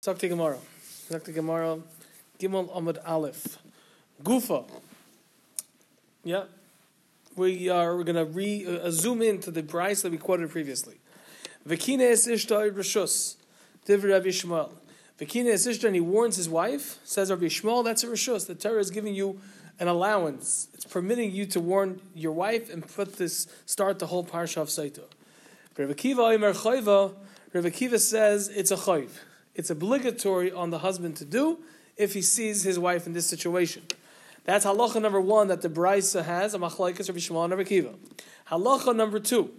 Talk Gemara. Talk Gemara. Gimel Amud Aleph. Gufa. Yeah. We are we're going to re uh, zoom the price that we quoted previously. Vekine es ishtoi rishus. Divrei Rabbi Yishmael. Vekine es ishtoi, and he warns his wife. Says Rabbi Yishmael, that's a rishus. The Torah is giving you an allowance. It's permitting you to warn your wife and put this start the whole parsha of Saito. Rabbi Kiva Omer Chayva. Rabbi Kiva says it's a chayv. It's obligatory on the husband to do if he sees his wife in this situation. That's halacha number one that the Brisa has, a machlaikas Rabbi and Rabbi Kiva. Halacha number two,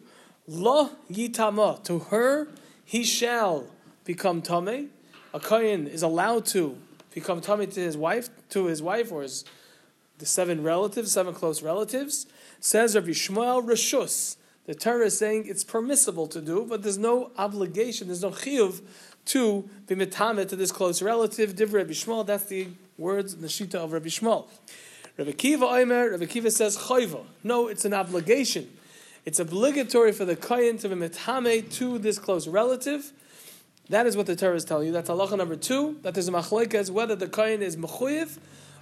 lo yitama, to her he shall become tame. A kohen is allowed to become tame to his wife, to his wife or his the seven relatives, seven close relatives. Says Rabbi Yishmael Rishus. The Torah is saying it's permissible to do, but there's no obligation, there's no chiyuv to be mitame to this close relative. Div Rabbi Yishmael, that's the words in the shita of Rabbi Yishmael. Rabbi Kiva Omer, Rabbi Kiva says chayva. No, it's an obligation. It's obligatory for the kohen to be mitame to this close relative. That is what the Torah is telling you. That's halacha number two. That there's a machlekes whether the kohen is mechuyev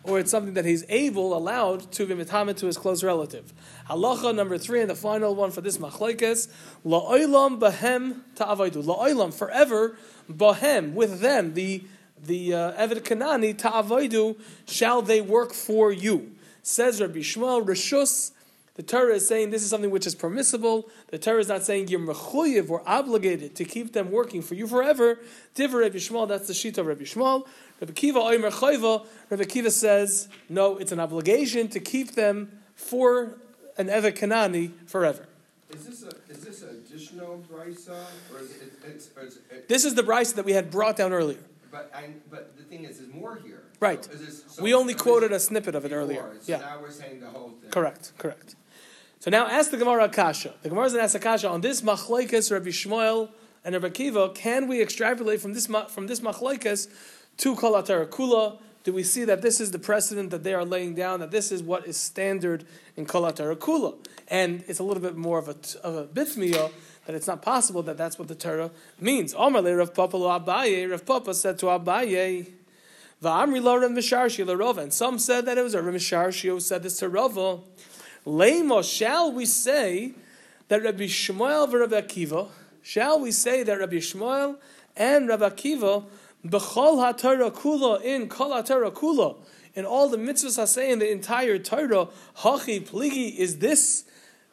or it's something that he's able, allowed to be mitame to his close relative. Halacha number three, and the final one for this machlekes, la'olam bahem ta'avaidu. La'olam, forever, bahem, with them, the the uh, Eved Kanani ta'avaidu, shall they work for you. Says Rabbi Yishmael, Rishus, the Torah is saying this is something which is permissible. The Torah is not saying you're mechuyev or obligated to keep them working for you forever. Diver Rabbi Yishmael, that's the sheet of Rabbi Yishmael. Rabbi Kiva Oimer Chayva, Rabbi Kiva says, no, it's an obligation to keep them for an Eved Kanani forever. Is this a is this an additional brisa or is it, it's, or is it, This is the Bryce that we had brought down earlier. but I, but the thing is, there's more here. Right. So is this, so We only quoted a snippet of it earlier. So Yeah. now we're saying the whole thing. Correct, correct. So now ask the Gemara Akasha. The Gemara is ask Akasha on this machlekes Rabbi Yishmael and Rabbi Kiva. Can we extrapolate from this from this machlekes to Kol HaTorah Kula? Do we see that this is the precedent that they are laying down? That this is what is standard in Kol HaTorah Kula, and it's a little bit more of a of a that it's not possible that that's what the Torah means. Omar le Rav Papa lo Abaye. Rav Papa said to Abaye. And some said that it was a Rav Misharshi who said this to Rava. Lema, shall we say that Rabbi Yishmael and Rabbi Akiva, shall we say that Rabbi Yishmael and Rabbi Akiva, b'chol ha-Torah kula, in kol ha-Torah kula, in all the mitzvahs I say in the entire Torah, hachi pligi, is this,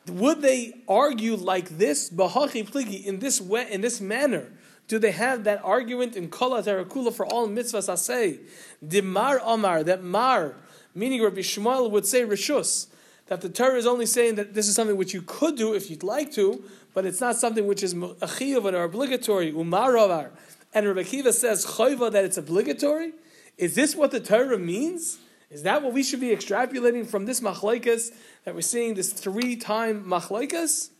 would they argue like this, b'hachi pligi, in this way, in this manner? Do they have that argument in kol ha-Torah kula for all mitzvahs I say? Dimar Amar, that mar, meaning Rabbi Yishmael would say rishus, that the Torah is only saying that this is something which you could do if you'd like to, but it's not something which is a chiyuv or obligatory. Umaravar. And Rabbi Kiva says chayva that it's obligatory. Is this what the Torah means? Is that what we should be extrapolating from this machlaikas that we're seeing this three time machlaikas?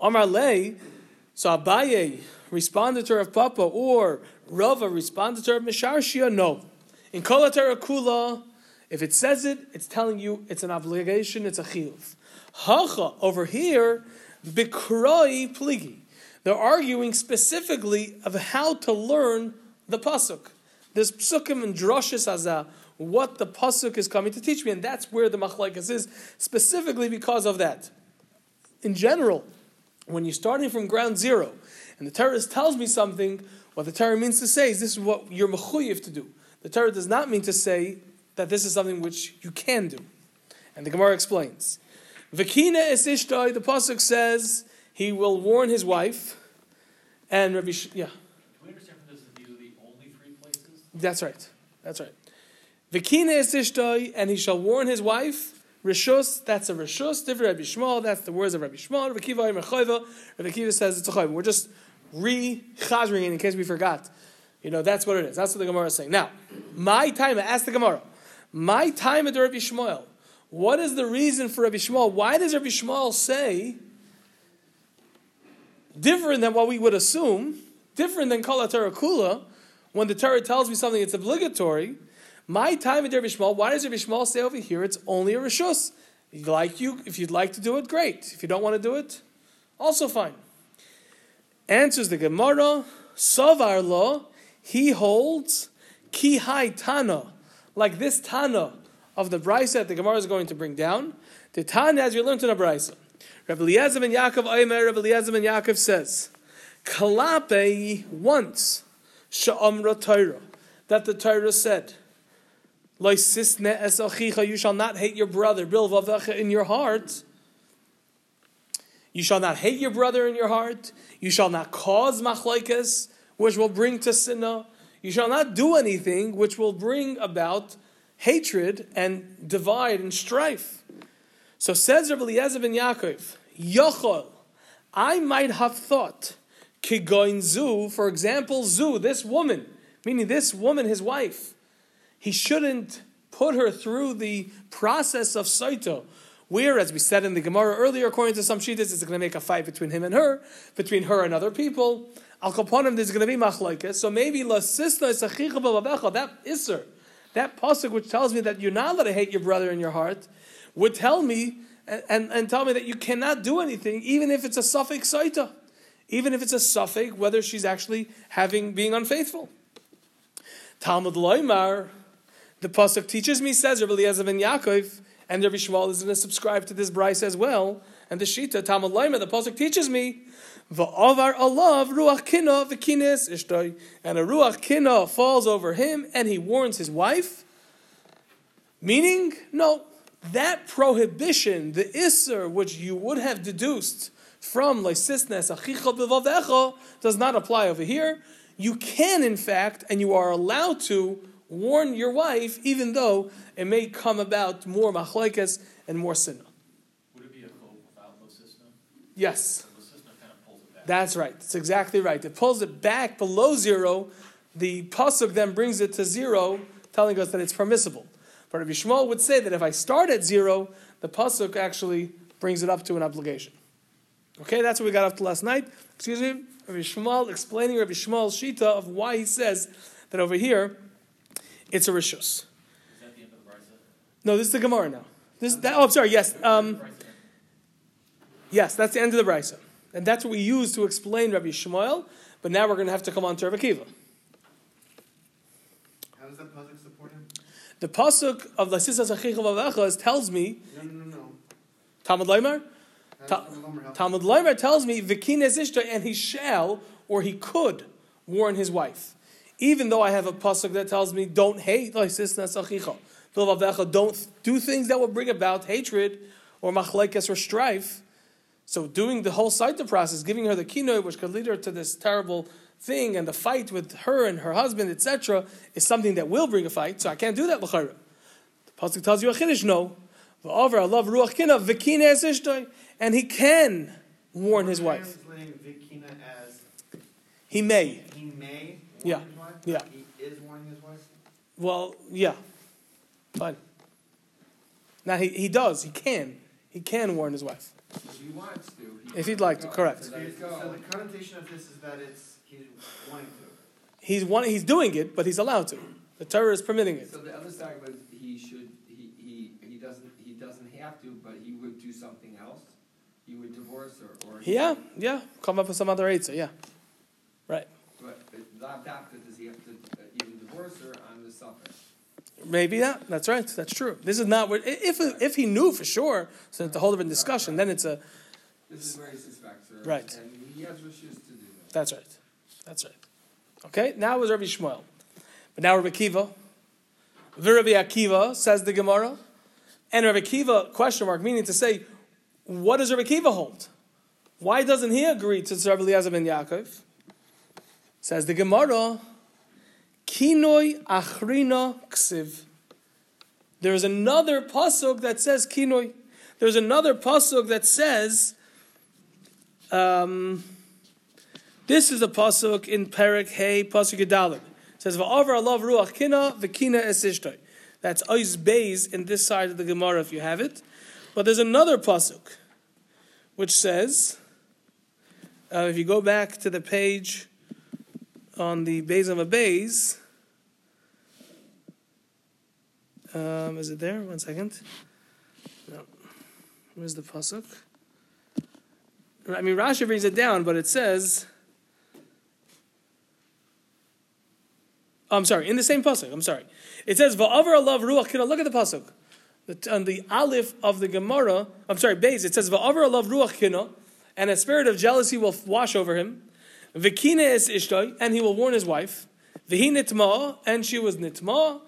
Amar lei. So Abaye responded to Rav Papa or Rava responded to Rav Misharshia. No. In Kol Kula, if it says it, it's telling you it's an obligation, it's a chiyuv. Hacha, over here, bikroi pligi. They're arguing specifically of how to learn the pasuk. There's psukim and droshes azah, what the pasuk is coming to teach me, and that's where the machlekes is, specifically because of that. In general, when you're starting from ground zero, and the Torah tells me something, what the Torah means to say is this is what you're mechuyev to do. The Torah does not mean to say that this is something which you can do. And the Gemara explains. Vakina es ishtai, the Pasuk says he will warn his wife. And Rabbi, Sh- yeah, Do we understand that these are the only three places? that's right. That's right. Vakina es ishtai, and he shall warn his wife. Rishus, that's a rishus. Different Rabbi Yishmael, that's the words of Rabbi Yishmael. Rabbi Kiva, Rabbi Kiva says it's a chayv. We're just re-chazring it in case we forgot. You know, that's what it is. That's what the Gemara is saying. Now, my time, ask the Gemara. My time at Rabbi Yishmael. What is the reason for Rabbi Yishmael? Why does Rabbi Yishmael say different than what we would assume, different than Kol HaTorah Kula, when the Torah tells me something it's obligatory? My time at Rabbi Yishmael, why does Rabbi Yishmael say over here it's only a rishus? If you like you, if you'd like to do it, great. If you don't want to do it, also fine. Answers the Gemara, Savar law, he holds ki hai tana, like this tana of the brisa that the Gemara is going to bring down. The tana, as we learned in the brisa. Rabbi Eliezer ben Yaakov Omer, Rabbi Eliezer ben Yaakov says, Kalape once, sha'amra Torah, that the Torah said, Loisisne es achicha, you shall not hate your brother, in your heart. You shall not hate your brother in your heart. You shall not cause machlaikas, which will bring to sinna. You shall not do anything which will bring about hatred and divide and strife. So says Rabbi Eliezer ben Yaakov, Yochol, I might have thought, Kigoin Zu, for example, Zu, this woman, meaning this woman, his wife, he shouldn't put her through the process of Saito, where, as we said in the Gemara earlier, according to some Shitas, it's going to make a fight between him and her, between her and other people. Al Kaponim, there's going to be machlaikas. So maybe La Sisna is a kikhababakha, that Isser, that pasuk which tells me that you're not allowed to hate your brother in your heart, would tell me and, and, and tell me that you cannot do anything, even if it's a suffix saita, even if it's a suffix, whether she's actually having being unfaithful. Talmud Loimar, the pasuk teaches me, says Rabbi Eliezer ben Yaakov, and Rabbi Yishmael is going to subscribe to this brisa as well. And the Shita, Talmud Loimar, the pasuk teaches me, Va'avar alav ruach kina v'kines ishtoi. And a ruach kina falls over him and he warns his wife. Meaning, no, that prohibition, the isser, which you would have deduced from leisisnes achicha b'vavecha, does not apply over here. You can, in fact, and you are allowed to warn your wife, even though it may come about more machlekes and more sinna. Would it be a chol without Losisna? Yes. Losisna kind of pulls it back. That's right. That's exactly right. It pulls it back below zero. The pasuk then brings it to zero, telling us that it's permissible. But Rabbi Yishmael would say that if I start at zero, the pasuk actually brings it up to an obligation. Okay, that's what we got up to last night. Excuse me, Rabbi Yishmael explaining Rabbi Yishmael's shita of why he says that over here it's a rishus. Is that the end of the? No, this is the Gemara now. This that, oh, I'm sorry. Yes, um, yes, that's the end of the brisa, and that's what we use to explain Rabbi Yishmael. But now we're going to have to come on to Rabbi Kiva. How does that pasuk support him? The pasuk of Lasisas Achicha Vavechas tells me No, no, no, no. Talmud Leimer. Ta- Talmud help? Talmud Leimer tells me Vikines Ishta, and he shall or he could warn his wife. Even though I have a pasuk that tells me don't hate Lasisas Achicha Vavavecha, don't do things that will bring about hatred or machlekes or strife. So doing the whole Saita process, giving her the kinoi, which could lead her to this terrible thing, and the fight with her and her husband, etc., is something that will bring a fight. So I can't do that l'chayra. The pasuk tells you a chiddush, no. V'aver, I love ruach kina v'kina and he can warn his wife. Translating Vikina as He may. he may Yeah. his wife? Yeah. He is warning his wife? Well, yeah, fine. Now he, he does. He can. He can warn his wife If he wants to. he if he'd can like to. Correct. Let So the connotation of this is that it's he's wanting to. He's one, He's doing it, but he's allowed to. The Torah is permitting it. So the other side was he should he, he he doesn't he doesn't have to, but he would do something else. He would divorce her, or Yeah, yeah. Come up with some other answer. Yeah, right. But not doctor does he have to uh, even divorce her on the suffix? Maybe that. That's right. That's true. This is not what. If if he knew for sure, so it's a whole different discussion. Then it's a. This is where he suspects her. Right. And he has wishes to do that. That's right. That's right. Okay. Now it was Rabbi Yishmael, but now Rabbi Kiva. Rabbi Akiva says the Gemara, and Rabbi Kiva question mark meaning to say, what does Rabbi Kiva hold? Why doesn't he agree to Rabbi Eliezer ben Yaakov? Says the Gemara, Kinoi achrina ksiv. There is another pasuk that says kinoi. There's another pasuk that says, um, this is a pasuk in Perik Hey pasuk Gedalim. It says va'avar alav ruach kina v'kina esishtoi. That's ois beis in this side of the Gemara if you have it. But there's another pasuk which says, uh, if you go back to the page on the Beis of a Beis, um, is it there? One second. No. Where's the pasuk? I mean, Rashi brings it down, but it says. I'm sorry, in the same pasuk. I'm sorry. It says va'avar alav ruach. Look at the pasuk. The, on the aleph of the Gemara, I'm sorry, Beis. It says va'avar alav ruach kina, and a spirit of jealousy will wash over him. V'kina es ishtoi, and he will warn his wife. Nitma, and she was nitma.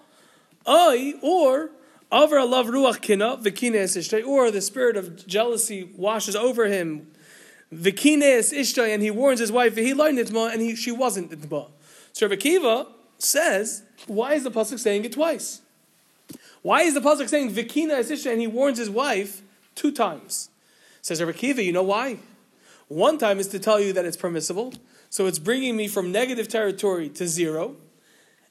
I or avar alav ruach kina v'kina es ishtoi, or the spirit of jealousy washes over him. V'kina es ishtoi, and he warns his wife. Loy nitma, and he, she wasn't nitma. So Akiva says, why is the pasuk saying it twice? Why is the pasuk saying Vikina Esisha and he warns his wife two times? Says Akiva, you know why? One time is to tell you that it's permissible, so it's bringing me from negative territory to zero.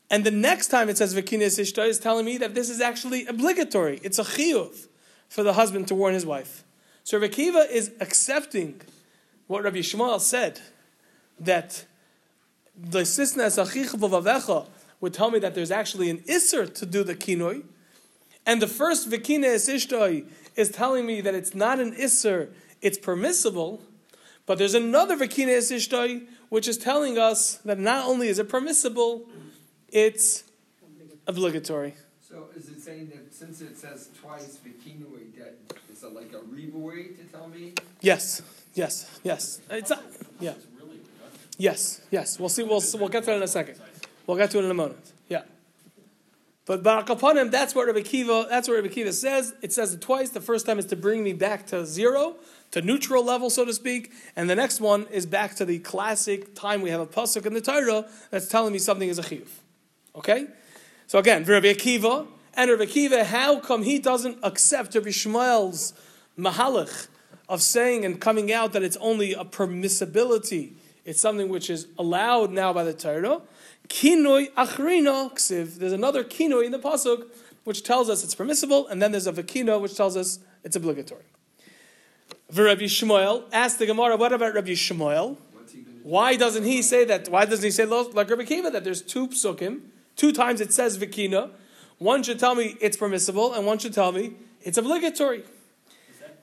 And the next time it says Vikina Esisha is telling me that this is actually obligatory. It's a chiyuv for the husband to warn his wife. So Rabbi Akiva is accepting what Rabbi Yishmael said that the sisna achicha v'vavecha would tell me that there's actually an isser to do the kinoi, and the first vikina es ishtoi is telling me that it's not an isser, it's permissible, but there's another vikina es which is telling us that not only is it permissible, it's obligatory. So is it saying that since it says twice vikinui, that it's a, like a ribui to tell me? Yes, yes, yes. It's not, yeah. It's really redundant. Yes, yes. We'll see. We'll we'll get to it in a second. We'll get to it in a moment. Yeah. But Barak Apanim, that's what Rabbi Kiva, that's what Rabbi Kiva says. It says it twice. The first time is to bring me back to zero, to neutral level, so to speak. And the next one is back to the classic time we have a pasuk in the Torah that's telling me something is a chiyuv. Okay? So again, Rabbi Akiva and Rabbi Akiva, how come he doesn't accept Rabbi Yishmael's mahalach of saying and coming out that it's only a permissibility? It's something which is allowed now by the Torah. Kinoi achrina ksiv. There's another kinoi in the pasuk which tells us it's permissible, and then there's a vakino which tells us it's obligatory. Rabbi Yishmael asked the Gemara, "What about Rabbi Yishmael? What's he gonna do? Why doesn't he say that? Why doesn't he say like Rabbi Kiva that there's two psukim, two times it says vikina? One should tell me it's permissible, and one should tell me it's obligatory. Is that,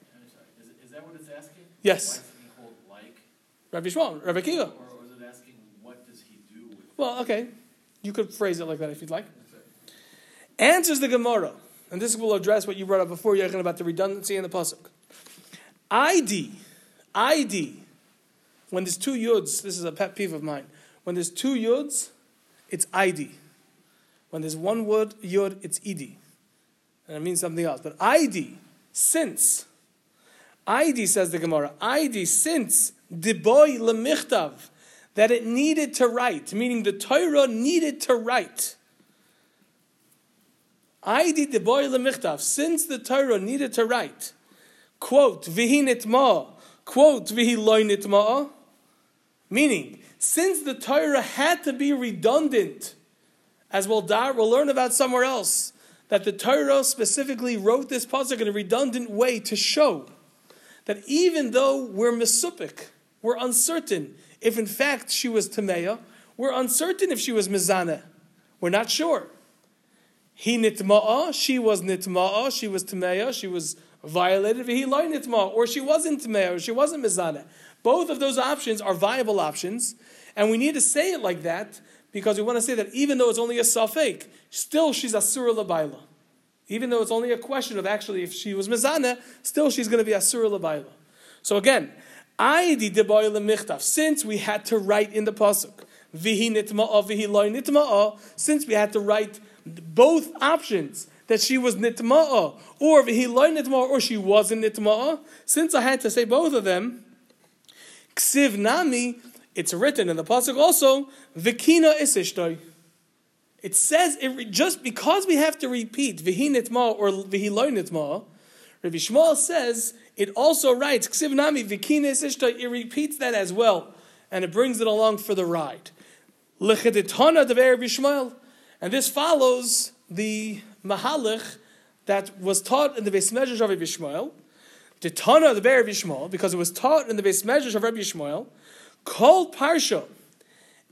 is, that what it's asking? Yes. Why doesn't he hold like? Rabbi Yishmael, Rabbi Kiva. Or, or is it asking what does he do with? Well, okay, you could phrase it like that if you'd like. Answers the Gemara, and this will address what you brought up before, Yechon, about the redundancy in the pasuk. ID, ID. When there's two yuds, this is a pet peeve of mine. When there's two yuds, it's ID. When there's one word yud, it's ed, and it means something else. But ID, since. ID says the Gemara. ID since diboy lemichtav that it needed to write, meaning the Torah needed to write. ID diboy lemichtav since the Torah needed to write. Quote vihi nitma. Quote vihi loy nitma. Meaning, since the Torah had to be redundant, as we'll, dar, we'll learn about somewhere else, that the Torah specifically wrote this pasuk in a redundant way to show that even though we're mesupik, we're uncertain if in fact she was Tameya, we're uncertain if she was Mizana. We're not sure. He nitma'a, she was nitma'a, she was Tameya, she was violated, he nitma'a, or she wasn't Tameya, or she wasn't Mizana. Both of those options are viable options, and we need to say it like that because we want to say that even though it's only a safek, still she's asura labaila. Even though it's only a question of actually if she was mezana, still she's going to be asura labaila. So again, Aidi deboy michtaf. Since we had to write in the pasuk, vihi nitma'a, vihi loy nitma'a. Since we had to write both options that she was nitma'a or vihi loy nitma'a or she wasn't nitma'a. Since I had to say both of them, ksiv nami. It's written in the pasuk also, vikina isishtoi. It says it, just because we have to repeat vihi nitma or vihi loy nitma, Rabbi Yishmael says it also writes ksiv vikines ishta. It repeats that as well, and it brings it along for the ride. Lecheditana dever Rabbi Yishmael, and this follows the mahalich that was taught in the Beis of Rabbi. The Tana of the Be'er Rabbi Yishmael, because it was taught in the Beis Medrash of Rabbi Yishmael, called parsha,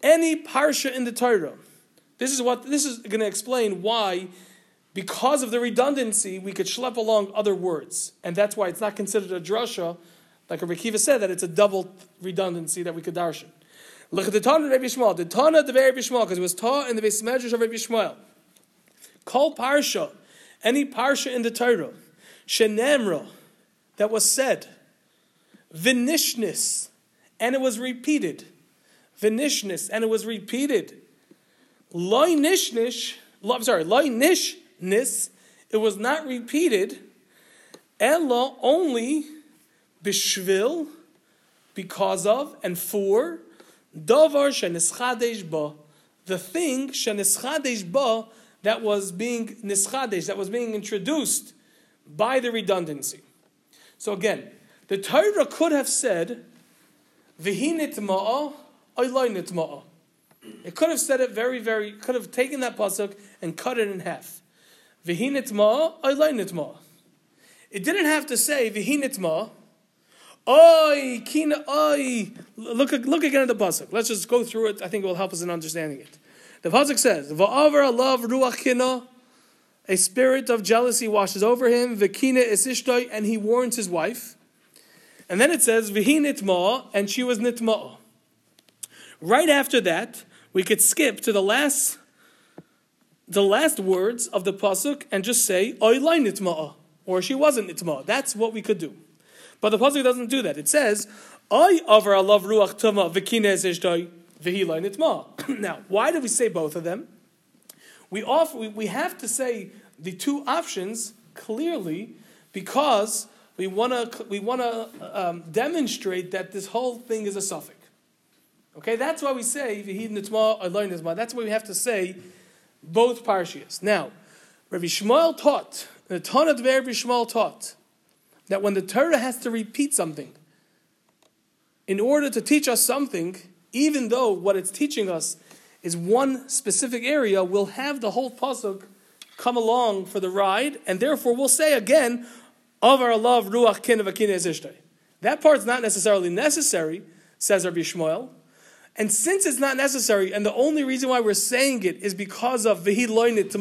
any parsha in the Torah. This is what this is going to explain why, because of the redundancy, we could schlep along other words, and that's why it's not considered a drasha, like Rabbi Kiva said that it's a double redundancy that we could darshan. Look at the Tana of Rabbi Yishmael. The Tana of Rabbi Yishmael, because it was taught in the Beis Medrash of Rabbi Yishmael. Kol parsha, any parsha in the Torah, shenemra, that was said, vinishnis, and it was repeated, vinishnis, and it was repeated, loy nishnish, I'm sorry, loy nishnis, it was not repeated, ella only bishvil, because of, and for, davar ba, the thing shenischadesh ba that was being nischadesh, that was being introduced by the redundancy. So again, the Torah could have said, "V'hinit ma'a, oyloinit ma'a." It could have said it very, very. Could have taken that pasuk and cut it in half. Oyloinit ma'a. It didn't have to say v'hinit ma'a. Oi, kina, oi. Look, look again at the pasuk. Let's just go through it. I think it will help us in understanding it. The pasuk says, "Va'avar love ruach kina." A spirit of jealousy washes over him. V'kina isishtoi, and he warns his wife. And then it says, "V'hi nitma," and she was nitma. Right after that, we could skip to the last, the last words of the pasuk and just say, "Oilai nitma," or she wasn't nitma. That's what we could do. But the pasuk doesn't do that. It says, "I over alav ruach tuma v'kina isishtoi v'hi lai nitma." Now, why do we say both of them? We, off, we, we have to say the two options clearly because we want to we wanna, um, demonstrate that this whole thing is a suffix. Okay, that's why we say v'hid nitma. That's why we have to say both parshias. Now, Rabbi Yishmael taught, the ton of Rabbi Yishmael taught that when the Torah has to repeat something in order to teach us something, even though what it's teaching us is one specific area, we'll have the whole pasuk come along for the ride, and therefore we'll say again, of our love ruach kin of That part's not necessarily necessary, says Rabbi Yishmael. And since it's not necessary, and the only reason why we're saying it is because of loinit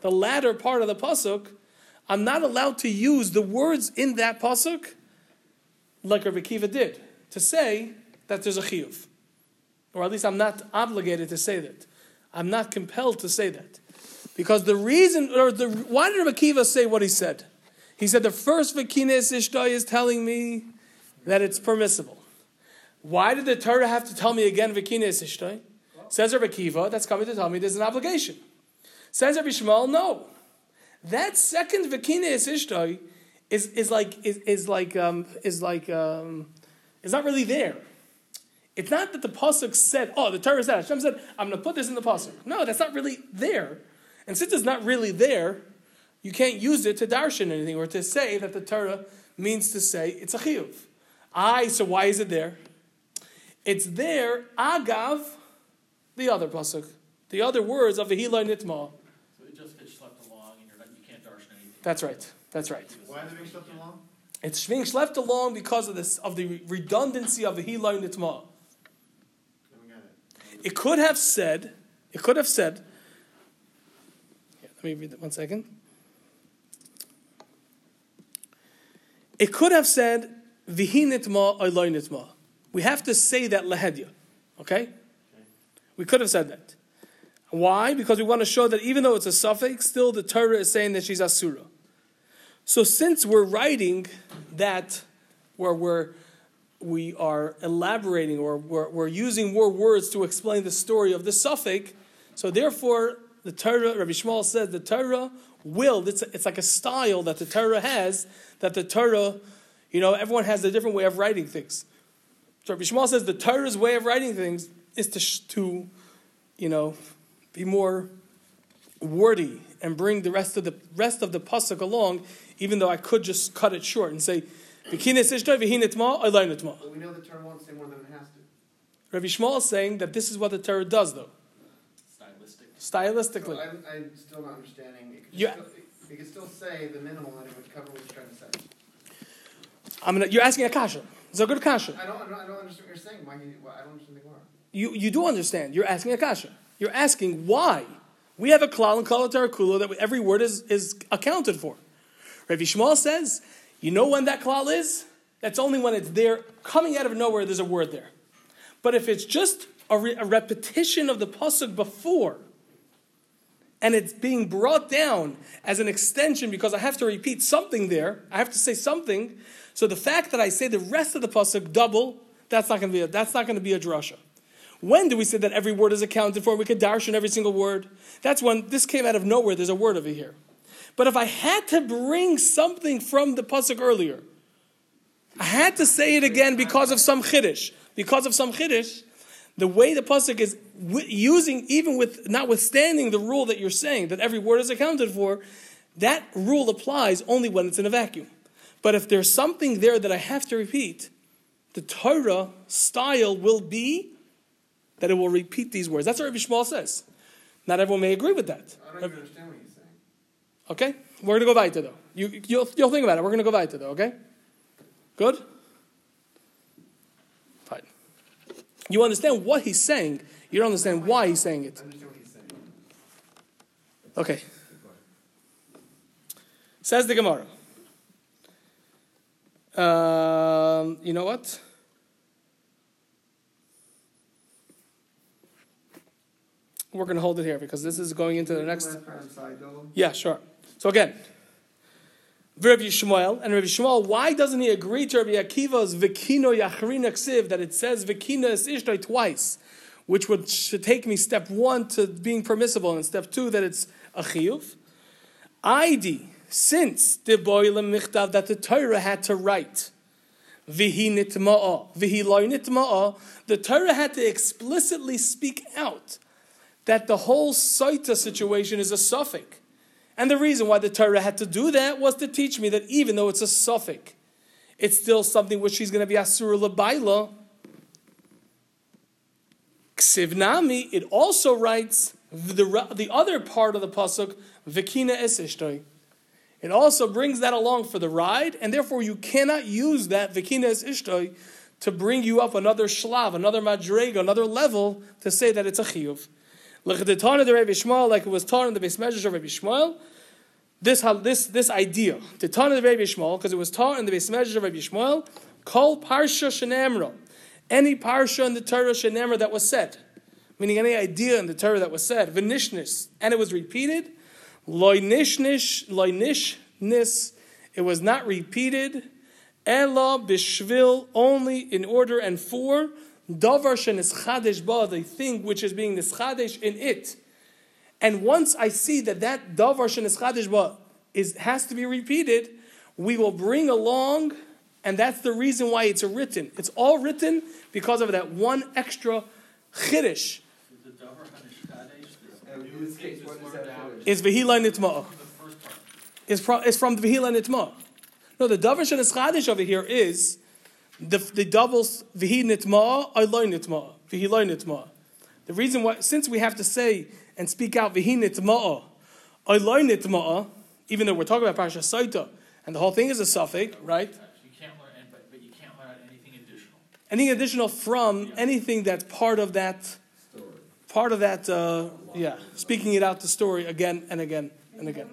the latter part of the pasuk, I'm not allowed to use the words in that pasuk like Rabbi Kiva did to say that there's a chiyuv, or at least I'm not obligated to say that. I'm not compelled to say that because the reason, or the why did Rabbi Kiva say what he said? He said the first vikines ishtai is telling me that it's permissible. Why did the Torah have to tell me again vikines ishtai? Says Rabbi Kiva, that's coming to tell me there's an obligation. Says Rabbi Yishmael, no. That second vikines ishtai is, is like is, is like um, is like um, is not really there. It's not that the pasuk said, "Oh, the Torah said." Hashem said, "I'm going to put this in the pasuk." No, that's not really there. And since it's not really there, you can't use it to darshan anything or to say that the Torah means to say it's a chiyuv. I. So why is it there? It's there agav the other pasuk, the other words of the Hilai Nitma. So it just gets left along and you're not, you can't darshan anything. That's right. That's right. Why are they being swept along? It's being left along because of this of the redundancy of the Hilai Nitma. Let me it. It could have said, it could have said, yeah, let me read that one second. It could have said, Vihi nitma oiloi nitma. We have to say that lahedya. Okay? We could have said that. Why? Because we want to show that even though it's a suffix, still the Torah is saying that she's asura. So since we're writing that, where we're we are elaborating or we're, we're using more words to explain the story of the suffix. So therefore, the Torah, Rabbi Yishmael says, the Torah will, it's, it's like a style that the Torah has, that the Torah, you know, everyone has a different way of writing things. So Rabbi Yishmael says the Torah's way of writing things is to, to you know, be more wordy and bring the rest of the rest of the pasuk along, even though I could just cut it short and say, "V'kines ishtoi v'hinitma olay nitma." But we know the term won't say more than it has to. Rabbi Yishmael is saying that this is what the Torah does, though, Stylistic. stylistically. So I'm, I'm still not understanding. It could, Yeah. still, it could still say the minimal and it would cover what he's trying to say. I'm gonna, you're asking a kasha. It's a good kasha. I don't, I don't, I don't understand what you're saying. Why you, well, I don't understand the Gemara. You, you do understand. You're asking a kasha. You're asking why. We have a klal and klal kula that every word is, is accounted for. Rabbi Yishmael says, you know when that klal is? That's only when it's there, coming out of nowhere, there's a word there. But if it's just a, re- a repetition of the pasuk before, and it's being brought down as an extension because I have to repeat something there, I have to say something. So the fact that I say the rest of the pasuk double, that's not going to be a, that's not going to be a drasha. When do we say that every word is accounted for? We could darshan every single word. That's when this came out of nowhere. There's a word over here. But if I had to bring something from the pasuk earlier, I had to say it again because of some chiddush. Because of some chiddush, the way the pasuk is using, even with notwithstanding the rule that you're saying that every word is accounted for, that rule applies only when it's in a vacuum. But if there's something there that I have to repeat, the Torah style will be that it will repeat these words. That's what Rabbi Yishmael says. Not everyone may agree with that. I don't even understand what he's saying. Okay? We're going to go weiter though. You, you'll, you'll think about it. We're going to go weiter though, okay? Good? Fine. You understand what he's saying. You don't understand why he's saying it. I understand what he's saying. Okay. Says the Gemara. Um, you know what? We're going to hold it here because this is going into the next. Last part inside, though. Yeah, sure. So again, Rabbi Yishmael and Rabbi Yishmael, why doesn't he agree to Rabbi Akiva's Vikino Yachrina Ksiv that it says Vikina is Ishtoi twice, which would should take me step one to being permissible and step two that it's a chiyuv. Since the boilim michtav that the Torah had to write. Vihi nitma'a, vihi loy nitma'a, the Torah had to explicitly speak out that the whole Saita situation is a suffix. And the reason why the Torah had to do that was to teach me that even though it's a suffix, it's still something which she's going to be asura labaila. Ksivnami, it also writes the, the other part of the pasuk, vikina esishtoi. It also brings that along for the ride, and therefore you cannot use that vikina esishtoi to bring you up another shlav, another madrega, another level to say that it's a chiyuv. Like the Tana the Rabbi Yishmael, like it was taught in the base measures of Rabbi Yishmael, this, this, this idea, the Tana the Rabbi Yishmael, because it was taught in the base measures of Rabbi Yishmael, call Parsha Shenamra. Any Parsha in the Torah Shenamra that was said, meaning any idea in the Torah that was said, Vinishnis, and it was repeated, Loinishnish, Loinishnis, it was not repeated, Ella Bishvil, only in order and for, Davar shenischadesh ba, the thing which is being nischadesh in it. And once I see that that davar shenischadesh ba is has to be repeated, we will bring along, and that's the reason why it's written. It's all written because of that one extra chiddush The Dover Hanishkadesh, And the in new this case, thing what was does worked that out do? is vehila nitma'ah. the first part. Is from, is from the vehila nitma'ah. No, the davar shenischadesh over here is the, the doubles vihi nitma'ah, ayloy nitma'ah, vihiloy nitma'ah. The reason why, since we have to say and speak out vihi nitma'ah, ayloy nitma'ah, even though we're talking about Parsha Saita, and the whole thing is a suffix, right? You can't learn, but, but you can't learn anything additional. Anything additional from anything that's part of that, Story. part of that, uh, yeah, speaking it out the story again and again and again.